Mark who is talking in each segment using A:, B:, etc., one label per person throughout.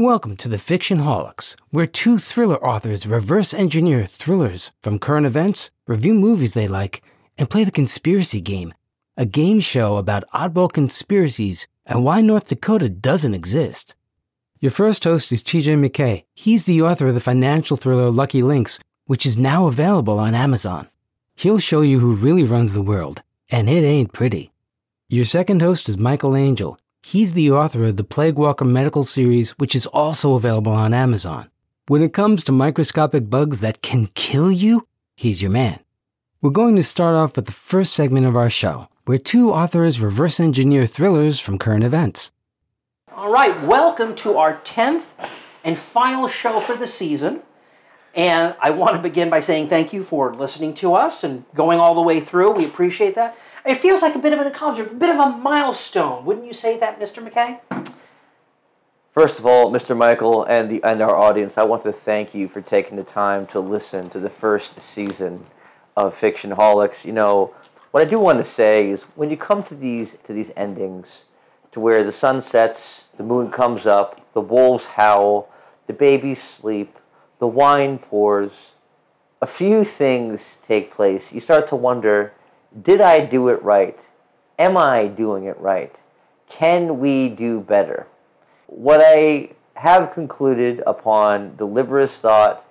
A: Welcome to the Fictionholics, where two thriller authors reverse engineer thrillers from current events, review movies they like, and play the conspiracy game, a game show about oddball conspiracies and why North Dakota doesn't exist. Your first host is TJ McKay. He's the author of the financial thriller Lucky Links, which is now available on Amazon. He'll show you who really runs the world, and it ain't pretty. Your second host is Michael Angel. He's the author of the Plague Walker Medical series, which is also available on Amazon. When it comes to microscopic bugs that can kill you, he's your man. We're going to start off with the first segment of our show, where two authors reverse engineer thrillers from current events.
B: All right, welcome to our 10th and final show for the season. And I want to begin by saying thank you for listening to us and going all the way through. We appreciate that. It feels like a bit of an accomplishment, a bit of a milestone. Wouldn't you say that, Mr. McKay?
C: First of all, Mr. Michael and the and our audience, I want to thank you for taking the time to listen to the first season of Fictionholics. You know, what I do want to say is when you come to these to these endings, to where the sun sets, the moon comes up, the wolves howl, the babies sleep, the wine pours, a few things take place. You start to wonder, did I do it right? Am I doing it right? Can we do better? What I have concluded upon deliberate thought,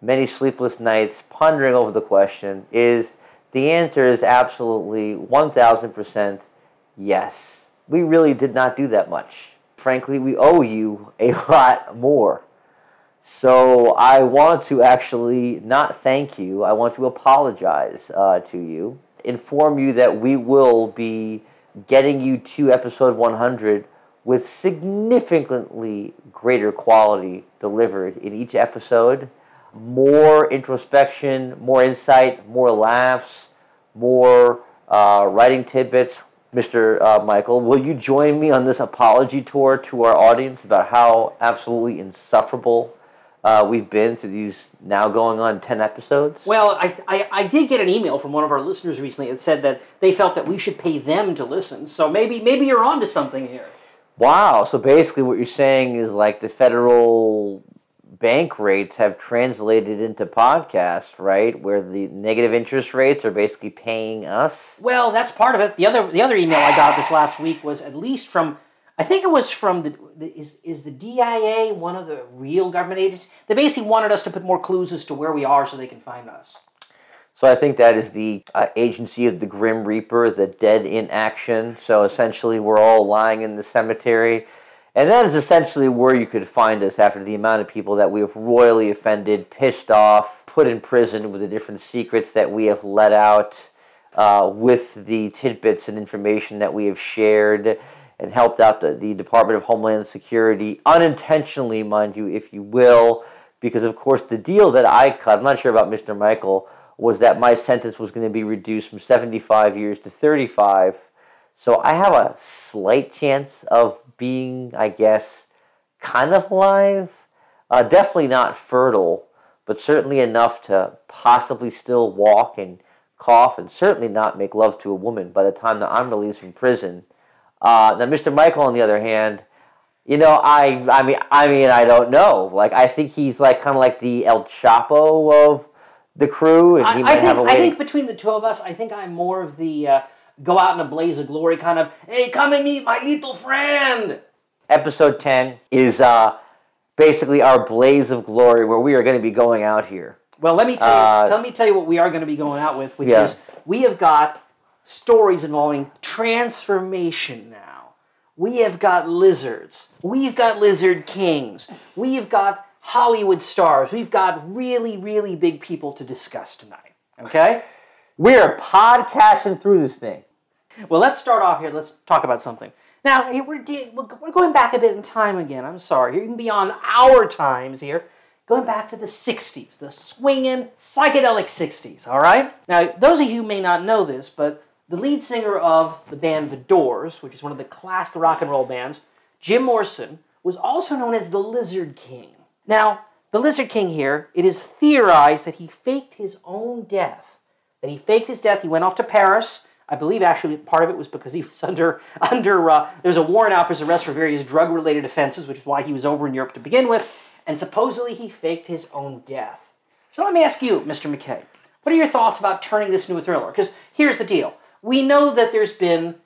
C: many sleepless nights, pondering over the question, is the answer is absolutely 1000% yes. We really did not do that much. Frankly, we owe you a lot more. So I want to actually not thank you. I want to apologize uh, to you, inform you that we will be getting you to episode 100 with significantly greater quality delivered in each episode. More introspection, more insight, more laughs, more uh, writing tidbits. Mr. Uh, Michael, will you join me on this apology tour to our audience about how absolutely insufferable uh, we've been to these now going on 10 episodes?
B: Well, I, I, I, did get an email from one of our listeners recently that said that they felt that we should pay them to listen. So maybe maybe you're onto something here.
C: Wow. So basically, what you're saying is like the federal bank rates have translated into podcasts, right? Where the negative interest rates are basically paying us.
B: Well, that's part of it. The other the other email I got this last week was at least from I think it was from the, the, is is the DIA one of the real government agents? They basically wanted us to put more clues as to where we are so they can find us.
C: So I think that is the uh, agency of the Grim Reaper, the dead in action. So essentially, we're all lying in the cemetery, and that is essentially where you could find us after the amount of people that we have royally offended, pissed off, put in prison with the different secrets that we have let out, uh, with the tidbits and information that we have shared and helped out the, the Department of Homeland Security unintentionally, mind you, if you will, because of course the deal that I cut, I'm not sure about Mr. Michael, was that my sentence was going to be reduced from 75 years to 35. So I have a slight chance of being, I guess, kind of alive. Uh, definitely not fertile, but certainly enough to possibly still walk and cough and certainly not make love to a woman by the time that I'm released from prison. Uh, now, Mr. Michael, on the other hand, you know, I, I mean, I mean, I don't know. Like, I think he's like kind of like the El Chapo of the crew, and he
B: I,
C: might
B: I think,
C: have a way.
B: I think between the two of us, I think I'm more of the uh, go out in a blaze of glory kind of. Hey, come and meet my little friend.
C: Episode ten is uh, basically our blaze of glory, where we are going to be going out here.
B: Well, let me tell you.
C: Uh,
B: let me tell you what we are going to be going out with, which
C: Yeah.
B: is we have got stories involving transformation now. We have got lizards. We've got lizard kings. We've got Hollywood stars. We've got really, really big people to discuss tonight. Okay?
C: We are podcasting through this thing.
B: Well, let's start off here. Let's talk about something. Now, we're, we're going back a bit in time again. I'm sorry. You're even beyond our times here. Going back to the 60s, the swinging psychedelic 60s, all right? Now, those of you may not know this, but the lead singer of the band The Doors, which is one of the classic rock and roll bands, Jim Morrison, was also known as the Lizard King. Now, the Lizard King here, it is theorized that he faked his own death. That he faked his death. He went off to Paris I believe actually part of it was because he was under under uh, there was a warrant out for his arrest for various drug related offenses, which is why he was over in Europe to begin with, and supposedly he faked his own death. So let me ask you, Mr. McKay, what are your thoughts about turning this into a thriller? Because here's the deal: we know that there's been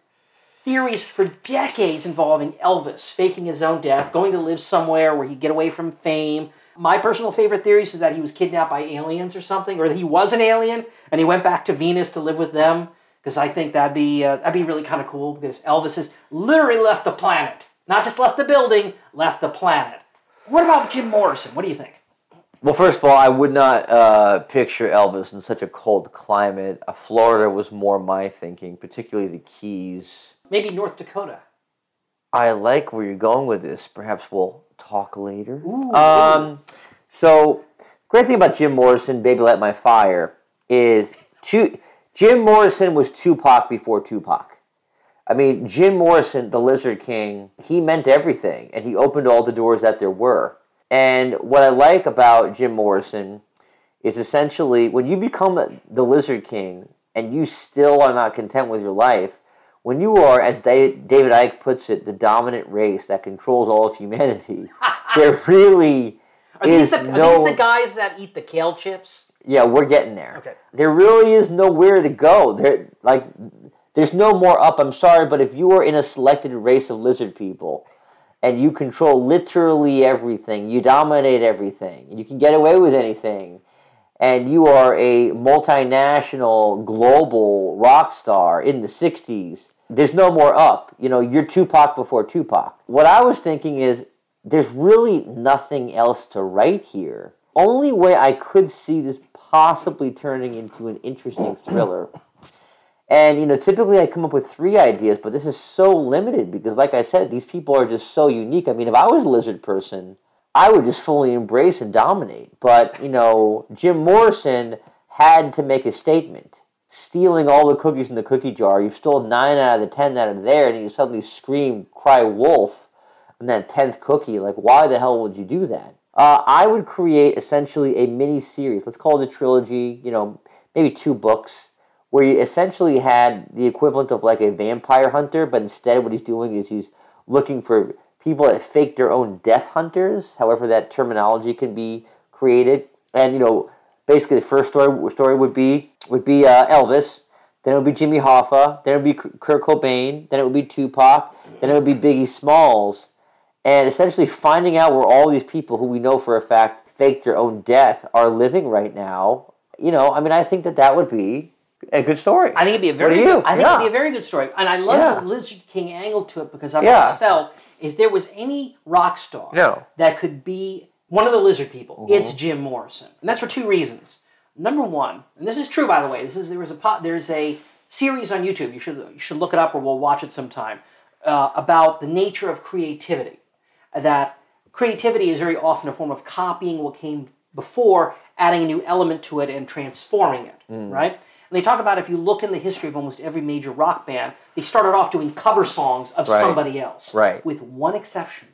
B: theories for decades involving Elvis faking his own death, going to live somewhere where he'd get away from fame. My personal favorite theory is that he was kidnapped by aliens or something, or that he was an alien and he went back to Venus to live with them. Because I think that'd be uh, that'd be really kind of cool. Because Elvis has literally left the planet, not just left the building, left the planet. What about Jim Morrison? What do you think?
C: Well, first of all, I would not uh, picture Elvis in such a cold climate. Uh, Florida was more my thinking, particularly the Keys.
B: Maybe North Dakota.
C: I like where you're going with this. Perhaps we'll talk later.
B: Ooh.
C: Um, so, great thing about Jim Morrison, "Baby Light My Fire," is two, Jim Morrison was Tupac before Tupac. I mean, Jim Morrison, the Lizard King, he meant everything, and he opened all the doors that there were. And what I like about Jim Morrison is essentially when you become the Lizard King and you still are not content with your life, when you are, as David Icke puts it, the dominant race that controls all of humanity, there really
B: Are
C: is
B: these, the,
C: no.
B: are these the guys that eat the kale chips?
C: yeah, we're getting there.
B: Okay.
C: There really is nowhere to go. There, like, there's no more up. I'm sorry, but if you are in a selected race of lizard people, and you control literally everything, you dominate everything, you can get away with anything, and you are a multinational, global rock star in the 60s, there's no more up. You know, you're Tupac before Tupac. What I was thinking is there's really nothing else to write here. Only way I could see this possibly turning into an interesting thriller. And you know, typically I come up with three ideas, but this is so limited because, like I said, these people are just so unique. I mean, if I was a lizard person, I would just fully embrace and dominate. But you know, Jim Morrison had to make a statement. Stealing all the cookies in the cookie jar—you've stole nine out of the ten that are there, and you suddenly scream, "Cry wolf!" on that tenth cookie. Like, why the hell would you do that? Uh, I would create essentially a mini series. Let's call it a trilogy. You know, maybe two books where you essentially had the equivalent of like a vampire hunter, but instead what he's doing is he's looking for people that fake their own death hunters, however that terminology can be created. And you know, basically the first story story would be would be uh, Elvis, then it would be Jimmy Hoffa, then it would be Kurt Cobain, then it would be Tupac, then it would be Biggie Smalls, and essentially finding out where all these people who we know for a fact faked their own death are living right now. You know, I mean, I think that that would be a good story.
B: I think it'd be a very good, I think
C: Yeah.
B: it'd be a very good story. And I love
C: Yeah.
B: the Lizard King angle to it because I've
C: Yeah.
B: always felt if there was any rock star
C: No.
B: that could be one of the lizard people,
C: Mm-hmm.
B: it's Jim Morrison. And that's for two reasons. Number one, and this is true by the way, this is there was a pot there's a series on YouTube, you should you should look it up or we'll watch it sometime, uh, about the nature of creativity. That creativity is very often a form of copying what came before, adding a new element to it and transforming it,
C: Mm.
B: right? And they talk about if you look in the history of almost every major rock band, they started off doing cover songs of
C: Right.
B: somebody else.
C: Right.
B: With one exception.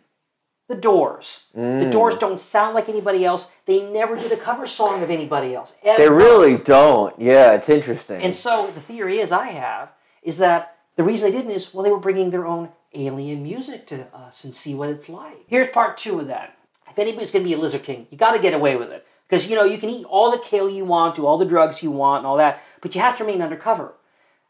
B: The Doors.
C: Mm.
B: The Doors don't sound like anybody else. They never did a cover song of anybody else.
C: They really don't. Yeah, it's interesting.
B: And so the theory is I have is that the reason they didn't is well they were bringing their own alien music to us and see what it's like. Here's part two of that. If anybody's going to be a lizard king, you got to get away with it because you know you can eat all the kale you want, do all the drugs you want, and all that, but you have to remain undercover.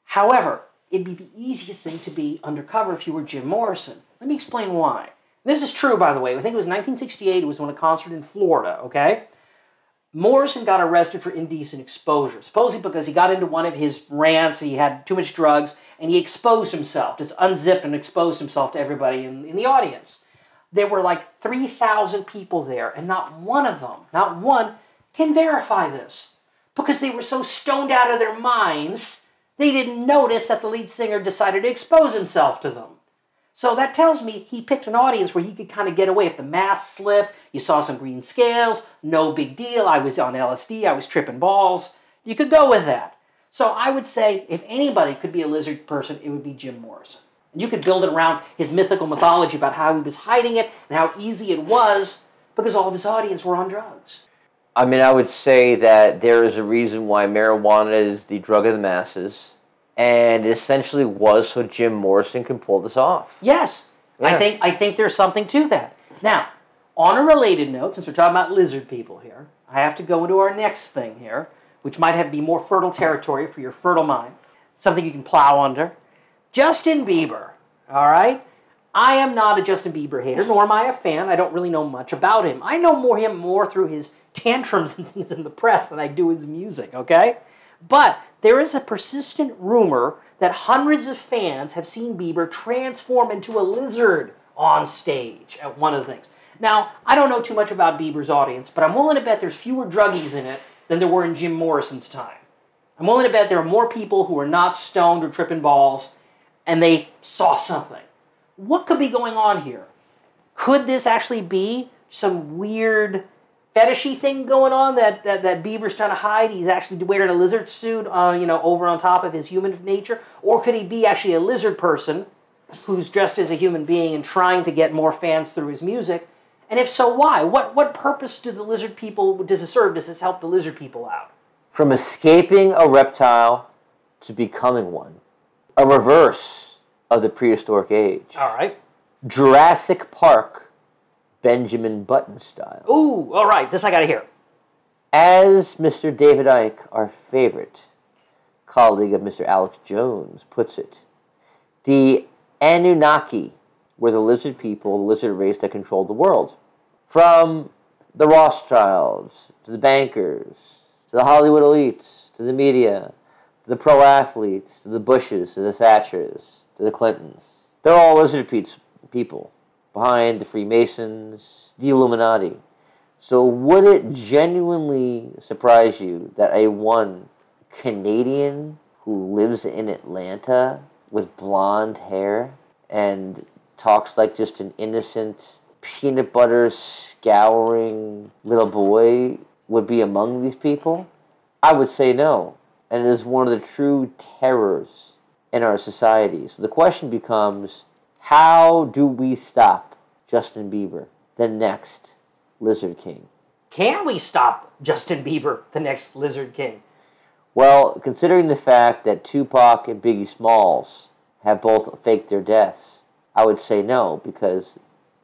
B: However, it'd be the easiest thing to be undercover if you were Jim Morrison. Let me explain why. This is true, by the way. I think it was 1968. It was on a concert in Florida. Okay. Morrison got arrested for indecent exposure, supposedly because he got into one of his rants, he had too much drugs, and he exposed himself, just unzipped and exposed himself to everybody in, in the audience. There were like 3,000 people there, and not one of them, not one, can verify this. Because they were so stoned out of their minds, they didn't notice that the lead singer decided to expose himself to them. So that tells me he picked an audience where he could kind of get away. If the mask slipped, you saw some green scales, no big deal. I was on LSD, I was tripping balls. You could go with that. So I would say if anybody could be a lizard person, it would be Jim Morrison. And you could build it around his mythical mythology about how he was hiding it and how easy it was because all of his audience were on drugs.
C: I mean, I would say that there is a reason why marijuana is the drug of the masses, and it essentially was so Jim Morrison can pull this off.
B: Yes, I think I think there's something to that. Now, on a related note, since we're talking about lizard people here, I have to go into our next thing here, which might have be more fertile territory for your fertile mind, something you can plow under. Justin Bieber. All right. I am not a Justin Bieber hater, nor am I a fan. I don't really know much about him. I know more him more through his tantrums and things in the press than I do his music. Okay. But there is a persistent rumor that hundreds of fans have seen Bieber transform into a lizard on stage at one of the things. Now, I don't know too much about Bieber's audience, but I'm willing to bet there's fewer druggies in it than there were in Jim Morrison's time. I'm willing to bet there are more people who are not stoned or tripping balls and they saw something. What could be going on here? Could this actually be some weird fetishy thing going on that, that, that Bieber's trying to hide? He's actually wearing a lizard suit, uh, you know, over on top of his human nature? Or could he be actually a lizard person who's dressed as a human being and trying to get more fans through his music? And if so, why? What, what purpose do the lizard people, does it serve? Does this help the lizard people out?
C: From escaping a reptile to becoming one, a reverse of the prehistoric age.
B: All right.
C: Jurassic Park, Benjamin Button style.
B: Ooh, all right. This I got to hear.
C: As Mr. David Icke, our favorite colleague of Mr. Alex Jones, puts it, the Anunnaki were the lizard people, the lizard race that controlled the world. From the Rothschilds, to the bankers, to the Hollywood elites, to the media, to the pro athletes, to the Bushes, to the Thatchers, to the Clintons. They're all lizard pe- people behind the Freemasons, the Illuminati. So would it genuinely surprise you that a one Canadian who lives in Atlanta with blonde hair and talks like just an innocent peanut butter scouring little boy would be among these people? I would say no. And it is one of the true terrors in our society. So the question becomes how do we stop Justin Bieber, the next Lizard King?
B: Can we stop Justin Bieber, the next Lizard King?
C: Well, considering the fact that Tupac and Biggie Smalls have both faked their deaths, I would say no because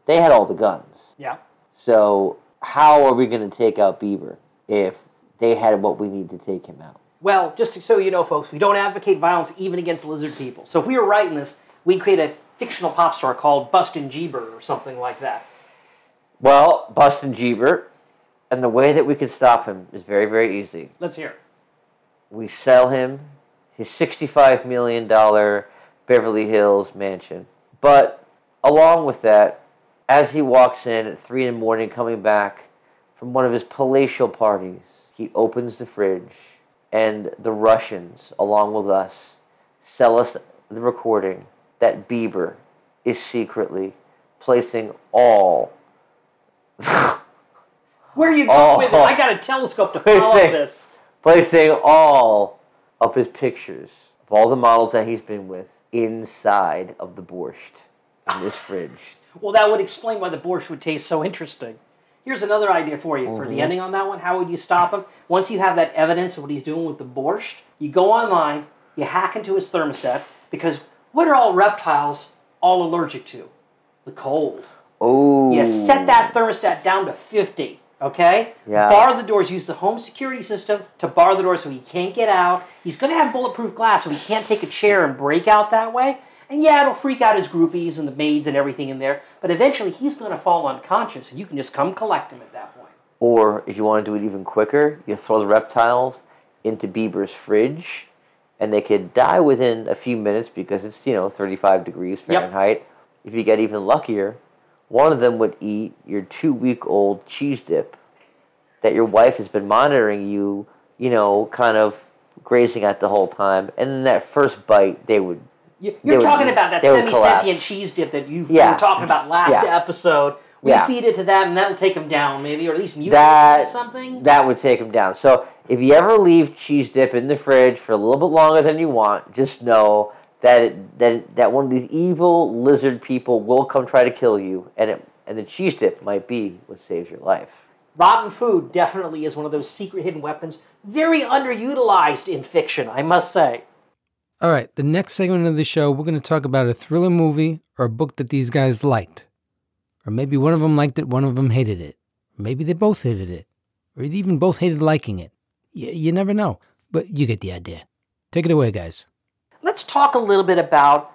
C: they had all the guns.
B: Yeah.
C: So, how are we going to take out Bieber if they had what we need to take him out?
B: Well, just so you know, folks, we don't advocate violence even against lizard people. So if we were writing this, we'd create a fictional pop star called Bustin' Jeeber or something like that.
C: Well, Bustin' Jeeber, and the way that we can stop him is very, very easy.
B: Let's hear it.
C: We sell him his $65 million Beverly Hills mansion. But along with that, as he walks in at 3 in the morning coming back from one of his palatial parties, he opens the fridge, and the Russians, along with us, sell us the recording that Bieber is secretly placing all
B: Where are you going with it? I got a telescope to follow this.
C: placing all of his pictures of all the models that he's been with inside of the borscht in this fridge.
B: Well, that would explain why the borscht would taste so interesting. Here's another idea for you for the mm-hmm. ending on that one. How would you stop him? Once you have that evidence of what he's doing with the borscht, you go online, you hack into his thermostat, because what are all reptiles all allergic to? The cold.
C: Oh,
B: You set that thermostat down to 50, okay?
C: Yeah.
B: Bar the doors. Use the home security system to bar the doors so he can't get out. He's going to have bulletproof glass so he can't take a chair and break out that way. And yeah, it'll freak out his groupies and the maids and everything in there. But eventually he's going to fall unconscious and you can just come collect him at that point.
C: Or if you want to do it even quicker, you throw the reptiles into Bieber's fridge, and they could die within a few minutes because it's you know 35 degrees Fahrenheit. If you get even luckier, one of them would eat your two-week-old cheese dip that your wife has been monitoring you, you know, kind of grazing at the whole time, and in that first bite, they would
B: You-
C: They
B: You're
C: would-
B: talking about that semi-sentient cheese dip that you
C: Yeah.
B: were talking about last
C: Yeah.
B: episode. We
C: Yeah.
B: feed it to that, and that'll take them down, maybe, or at least mute
C: that
B: or something.
C: that would take them down. So if you ever leave cheese dip in the fridge for a little bit longer than you want, just know that it, that that one of these evil lizard people will come try to kill you, and it and the cheese dip might be what saves your life.
B: Rotten food definitely is one of those secret hidden weapons, very underutilized in fiction, I must say.
A: All right, the next segment of the show, we're going to talk about a thriller movie or a book that these guys liked. Or maybe one of them liked it, one of them hated it. Maybe they both hated it. Or even both hated liking it. Y- you never know, but you get the idea. Take it away, guys.
B: Let's talk a little bit about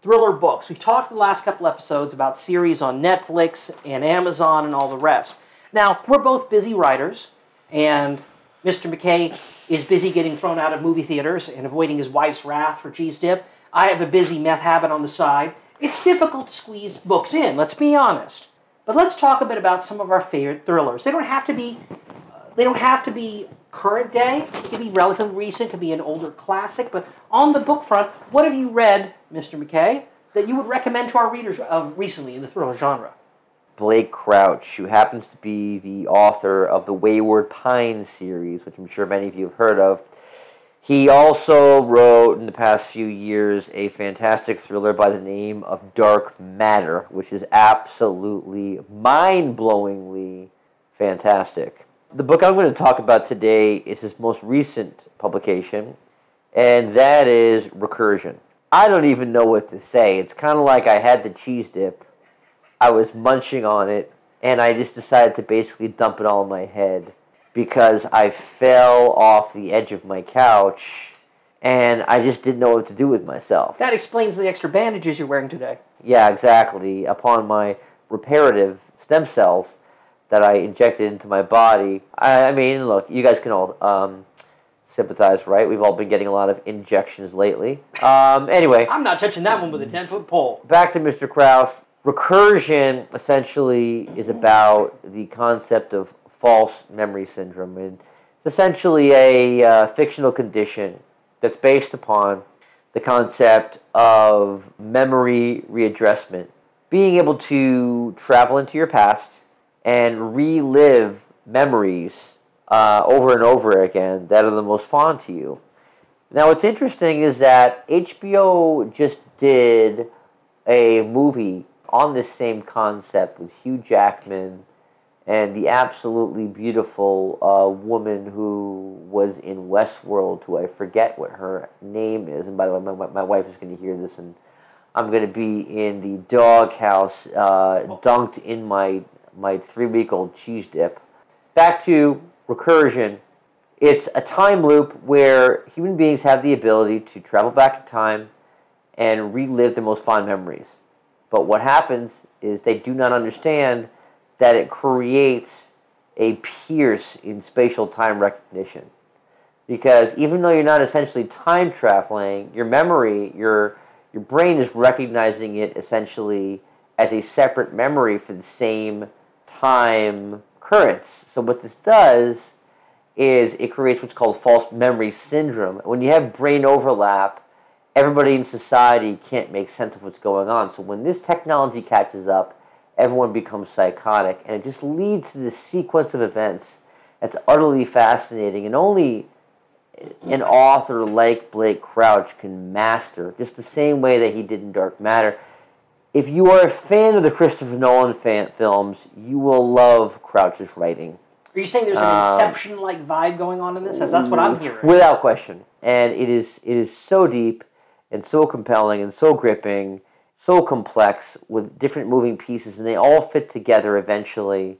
B: thriller books. We've talked in the last couple episodes about series on Netflix and Amazon and all the rest. Now, we're both busy writers, and Mr. McKay is busy getting thrown out of movie theaters and avoiding his wife's wrath for cheese dip. I have a busy meth habit on the side. It's difficult to squeeze books in, let's be honest. But let's talk a bit about some of our favorite thrillers. They don't have to be uh, they don't have to be current day. It can be relatively recent, it can be an older classic, but on the book front, what have you read, Mr. McKay, that you would recommend to our readers of recently in the thriller genre?
C: Blake Crouch, who happens to be the author of the Wayward Pines series, which I'm sure many of you have heard of. He also wrote in the past few years a fantastic thriller by the name of Dark Matter, which is absolutely mind blowingly fantastic. The book I'm going to talk about today is his most recent publication, and that is Recursion. I don't even know what to say. It's kind of like I had the cheese dip I was munching on it, and I just decided to basically dump it all in my head because I fell off the edge of my couch and I just didn't know what to do with myself.
B: That explains the extra bandages you're wearing today.
C: Yeah, exactly. Upon my reparative stem cells that I injected into my body, I, I mean, look, you guys can all um, sympathize, right? We've all been getting a lot of injections lately. Um, anyway,
B: I'm not touching that one with a 10 foot pole.
C: back to Mr. Crouch. Recursion essentially is about the concept of false memory syndrome. And it's essentially a uh, fictional condition that's based upon the concept of memory readdressment. Being able to travel into your past and relive memories uh, over and over again that are the most fond to you. Now, what's interesting is that HBO just did a movie on this same concept with Hugh Jackman and the absolutely beautiful uh, woman who was in Westworld, who I forget what her name is. And by the way, my, my wife is going to hear this, and I'm going to be in the doghouse, uh, dunked in my my three week old cheese dip. Back to recursion. It's a time loop where human beings have the ability to travel back in time and relive their most fond memories. But what happens is they do not understand that it creates a pierce in spatial time recognition. Because even though you're not essentially time traveling, your memory, your your brain is recognizing it essentially as a separate memory for the same time currents. So what this does is it creates what's called false memory syndrome. When you have brain overlap, everybody in society can't make sense of what's going on. So when this technology catches up, everyone becomes psychotic, and it just leads to this sequence of events that's utterly fascinating, and only an author like Blake Crouch can master, just the same way that he did in Dark Matter. If you are a fan of the Christopher Nolan fan films, you will love Crouch's writing.
B: Are you saying there's an
C: Um,
B: Inception like vibe going on in this? That's, that's what I'm hearing.
C: Without question. And it is it is so deep and so compelling and so gripping, so complex with different moving pieces and they all fit together eventually.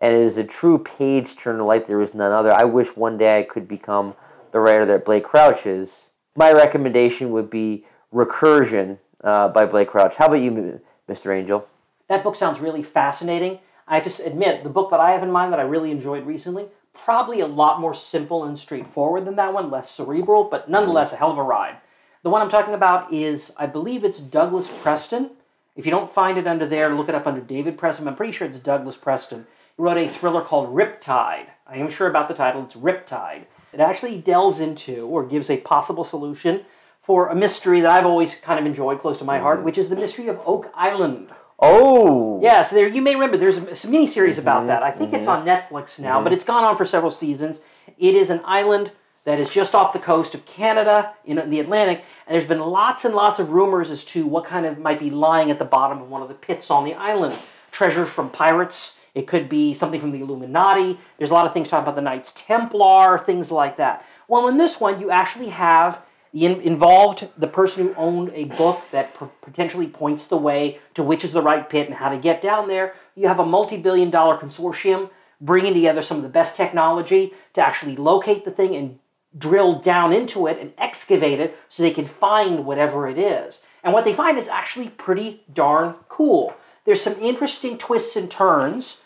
C: And it is a true page turner like there is none other. I wish one day I could become the writer that Blake Crouch is. My recommendation would be Recursion uh, by Blake Crouch. How about you, Mr. Angel?
B: That book sounds really fascinating. I have to admit, the book that I have in mind that I really enjoyed recently, probably a lot more simple and straightforward than that one, less cerebral, but nonetheless a hell of a ride. The one I'm talking about is, I believe it's Douglas Preston. If you don't find it under there, look it up under David Preston. I'm pretty sure it's Douglas Preston. He wrote a thriller called Riptide. I am sure about the title. It's Riptide. It actually delves into or gives a possible solution for a mystery that I've always kind of enjoyed close to my heart, mm-hmm. which is the mystery of Oak Island.
C: Oh!
B: Yes, there you may remember there's a, a mini series about mm-hmm. that. I think it's mm-hmm. on Netflix now, but it's gone on for several seasons. It is an island that is just off the coast of Canada in the Atlantic, and there's been lots and lots of rumors as to what kind of might be lying at the bottom of one of the pits on the island. Treasures from pirates. It could be something from the Illuminati. There's a lot of things talking about the Knights Templar, things like that. Well, in this one, you actually have In, involved the person who owned a book that p- potentially points the way to which is the right pit and how to get down there. You have a multi billion dollar consortium bringing together some of the best technology to actually locate the thing and drill down into it and excavate it so they can find whatever it is. And what they find is actually pretty darn cool. There's some interesting twists and turns,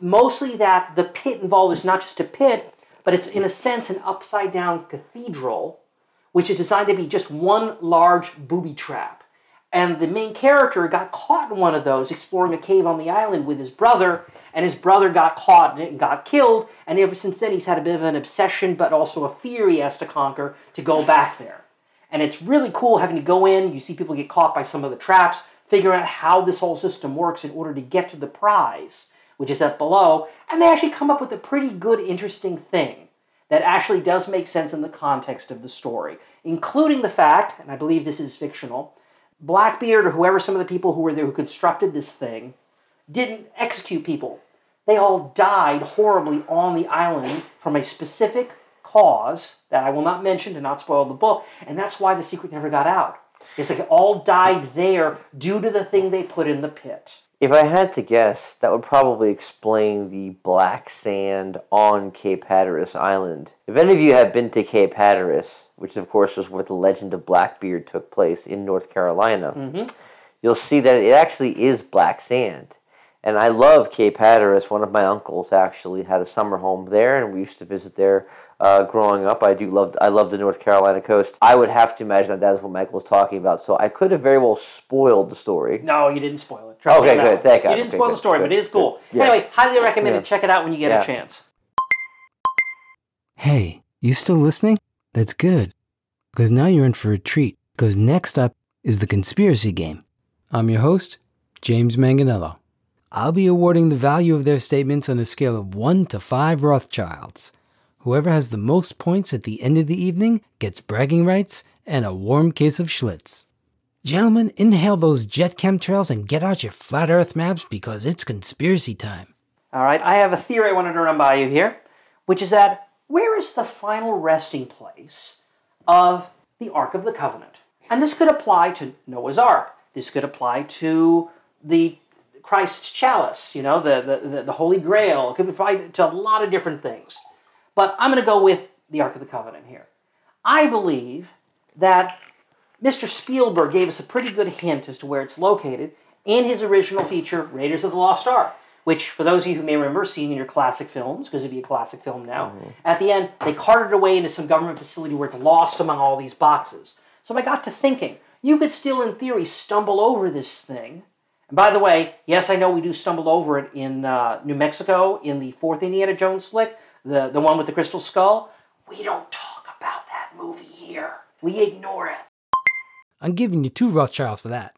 B: mostly that the pit involved is not just a pit, but it's in a sense an upside down cathedral, which is designed to be just one large booby trap. And the main character got caught in one of those exploring a cave on the island with his brother, and his brother got caught in it and got killed. And ever since then, he's had a bit of an obsession, but also a fear he has to conquer to go back there. And it's really cool having to go in. You see people get caught by some of the traps, figure out how this whole system works in order to get to the prize, which is up below. And they actually come up with a pretty good, interesting thing that actually does make sense in the context of the story, including the fact, and I believe this is fictional, Blackbeard or whoever some of the people who were there who constructed this thing didn't execute people. They all died horribly on the island from a specific cause that I will not mention to not spoil the book, and that's why the secret never got out. It's like it all died there due to the thing they put in the pit.
C: If I had to guess, that would probably explain the black sand on Cape Hatteras Island. If any of you have been to Cape Hatteras, which of course is where the legend of Blackbeard took place in North Carolina,
B: Mm-hmm.
C: you'll see that it actually is black sand. And I love Cape Hatteras. One of my uncles actually had a summer home there, and we used to visit there uh, growing up. I do love I love the North Carolina coast. I would have to imagine that that is what Michael was talking about. So I could have very well spoiled the story.
B: No, you didn't spoil it. Trust
C: Okay, good. Thank you.
B: You didn't
C: Okay,
B: spoil the story,
C: good,
B: but it is
C: good.
B: cool.
C: Yeah.
B: Anyway, highly recommend
C: Yeah.
B: it. Check it out when you get
C: Yeah.
B: a chance.
A: Hey, you still listening? That's good. Because now you're in for a treat. Because next up is the conspiracy game. I'm your host, James Manganello. I'll be awarding the value of their statements on a scale of 1 to 5 Rothschilds. Whoever has the most points at the end of the evening gets bragging rights and a warm case of Schlitz. Gentlemen, inhale those jet chemtrails and get out your flat earth maps because it's conspiracy time.
B: All right, I have a theory I wanted to run by you here, which is that where is the final resting place of the Ark of the Covenant? And this could apply to Noah's Ark. This could apply to the Christ's chalice, you know, the, the, the, Holy Grail. It could be apply to a lot of different things. But I'm going to go with the Ark of the Covenant here. I believe that Mr. Spielberg gave us a pretty good hint as to where it's located in his original feature, Raiders of the Lost Ark, which, for those of you who may remember seeing in your classic films, because it'd be a classic film now, mm-hmm. at the end, they carted it away into some government facility where it's lost among all these boxes. So I got to thinking, you could still, in theory, stumble over this thing. And by the way, yes, I know we do stumble over it in uh, New Mexico in the fourth Indiana Jones flick, the, the one with the crystal skull. We don't talk about that movie here. We ignore it.
A: I'm giving you two Rothschilds for that.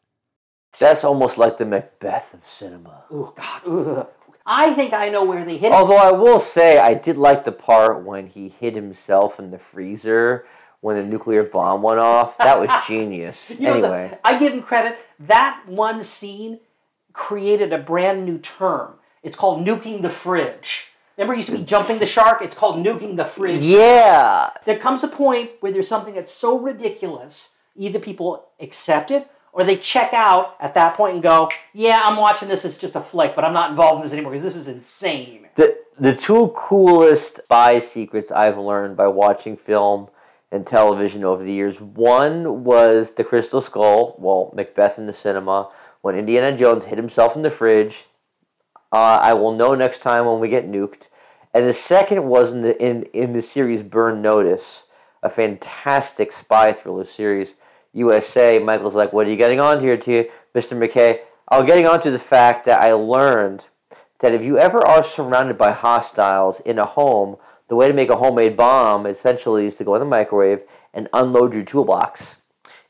C: That's almost like the Macbeth of cinema.
B: Oh God! Ugh. I think I know where they hit it.
C: Although I will say, I did like the part when he hid himself in the freezer when the nuclear bomb went off. That was genius.
B: You know, the-
C: anyway,
B: I give him credit. That one scene created a brand new term. It's called nuking the fridge. Remember, it used to be jumping the shark. It's called nuking the fridge.
C: yeah,
B: There comes a point where there's something that's so ridiculous, either people accept it or they check out at that point and go, "Yeah, I'm watching this as just a flick, but I'm not involved in this anymore because this is insane."
C: the the two coolest spy secrets I've learned by watching film and television over the years. One was the Crystal Skull. Well, Macbeth in the cinema when Indiana Jones hid himself in the fridge. Uh, I will know next time when we get nuked. And the second was in the in, in the series Burn Notice, a fantastic spy thriller series. USA. Michael's like, "What are you getting on here, to Mr. McKay?" I'm getting on to the fact that I learned that if you ever are surrounded by hostiles in a home, the way to make a homemade bomb essentially is to go in the microwave and unload your toolbox.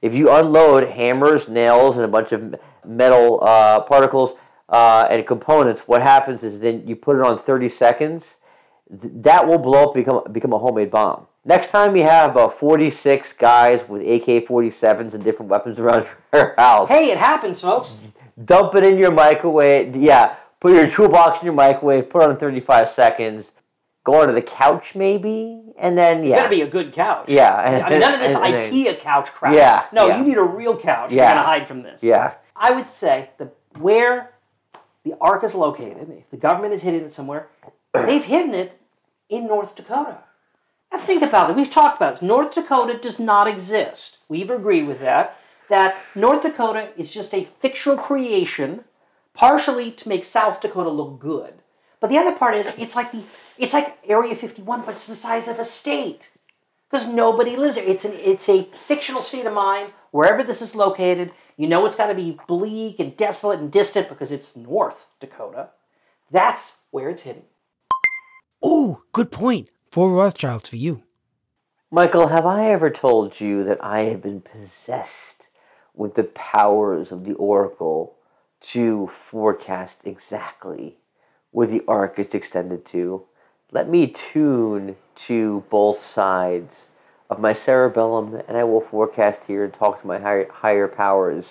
C: If you unload hammers, nails, and a bunch of metal uh, particles uh, and components, what happens is then you put it on 30 seconds. Th- that will blow up, become become a homemade bomb. Next time you have uh, 46 guys with AK-47s and different weapons around your house,
B: Hey, it happens, folks.
C: dump it in your microwave. Yeah, put your toolbox in your microwave, put it on 35 seconds. Go onto the couch maybe, and then yeah,
B: Gotta be a good couch.
C: Yeah,
B: I mean, none of this
C: and- and then-
B: IKEA couch crap.
C: Yeah,
B: No,
C: yeah.
B: you need a real couch.
C: Yeah.
B: You're gonna hide from this.
C: Yeah.
B: I would say the where the ark is located, if the government is hidden it somewhere, they've hidden it in North Dakota. Now think about it. We've talked about this. North Dakota does not exist. We've agreed with that. That North Dakota is just a fictional creation, partially to make South Dakota look good. But the other part is it's like the it's like Area 51, but it's the size of a state. Because nobody lives there. It's an it's a fictional state of mind. Wherever this is located, you know it's got to be bleak and desolate and distant because it's North Dakota. That's where it's hidden.
A: Oh, good point. Four Rothschilds for you.
C: Michael, have I ever told you that I have been possessed with the powers of the Oracle to forecast exactly where the ark is extended to? Let me tune to both sides of my cerebellum and I will forecast here and talk to my higher, higher powers.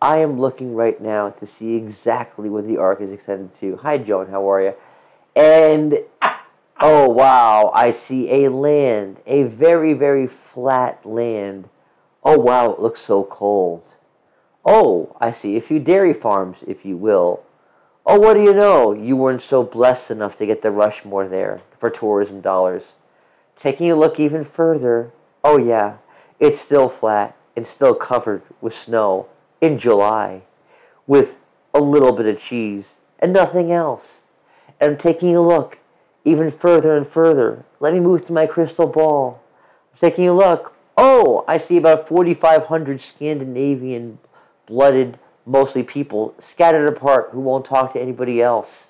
C: I am looking right now to see exactly where the ark is extended to. Hi, Joan, how are you? And Oh wow, I see a land, a very, very flat land. Oh wow, it looks so cold. Oh, I see a few dairy farms, if you will. Oh, what do you know? You weren't so blessed enough to get the Rushmore there for tourism dollars. Taking a look even further, oh yeah, it's still flat and still covered with snow in July, with a little bit of cheese and nothing else. And I'm taking a look even further and further. Let me move to my crystal ball. I'm taking a look. Oh, I see about 4,500 Scandinavian blooded, mostly people, scattered apart who won't talk to anybody else.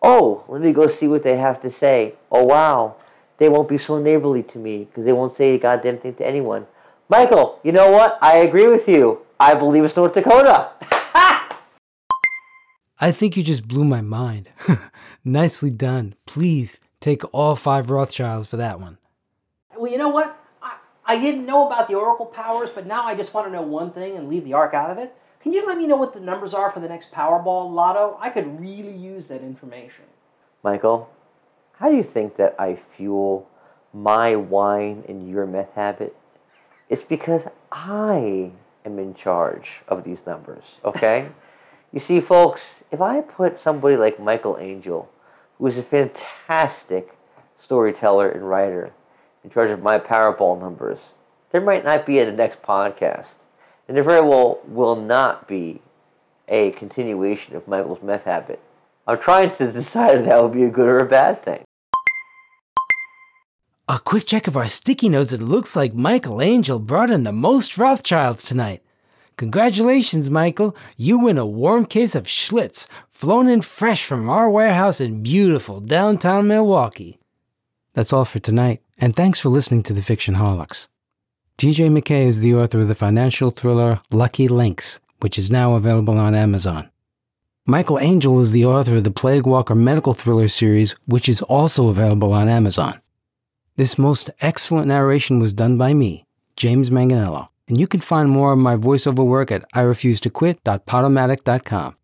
C: Oh, let me go see what they have to say. Oh, wow. They won't be so neighborly to me because they won't say a goddamn thing to anyone. Michael, you know what? I agree with you. I believe it's North Dakota.
A: I think you just blew my mind. Nicely done. Please take all five Rothschilds for that one.
B: Well, you know what? I, I didn't know about the Oracle powers, but now I just want to know one thing and leave the ark out of it. Can you let me know what the numbers are for the next Powerball lotto? I could really use that information.
C: Michael, how do you think that I fuel my wine and your meth habit? It's because I am in charge of these numbers, okay? you see, folks, if I put somebody like Michael Angel, who is a fantastic storyteller and writer, in charge of my Powerball numbers, there might not be a next podcast. And there very well will not be a continuation of Michael's meth habit. I'm trying to decide if that would be a good or a bad thing.
A: A quick check of our sticky notes. It looks like Michael Angel brought in the most Rothschilds tonight. Congratulations, Michael. You win a warm case of Schlitz, flown in fresh from our warehouse in beautiful downtown Milwaukee. That's all for tonight, and thanks for listening to the Fictionholics. TJ McKay is the author of the financial thriller Lucky Links, which is now available on Amazon. Michael Angel is the author of the Plague Walker medical thriller series, which is also available on Amazon. This most excellent narration was done by me, James Manganello, and you can find more of my voiceover work at irefuseto.quit.podomatic.com.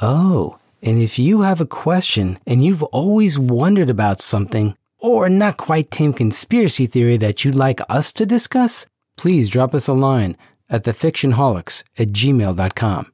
A: Oh, and if you have a question and you've always wondered about something, or not quite tame conspiracy theory that you'd like us to discuss, please drop us a line at thefictionholics at gmail.com.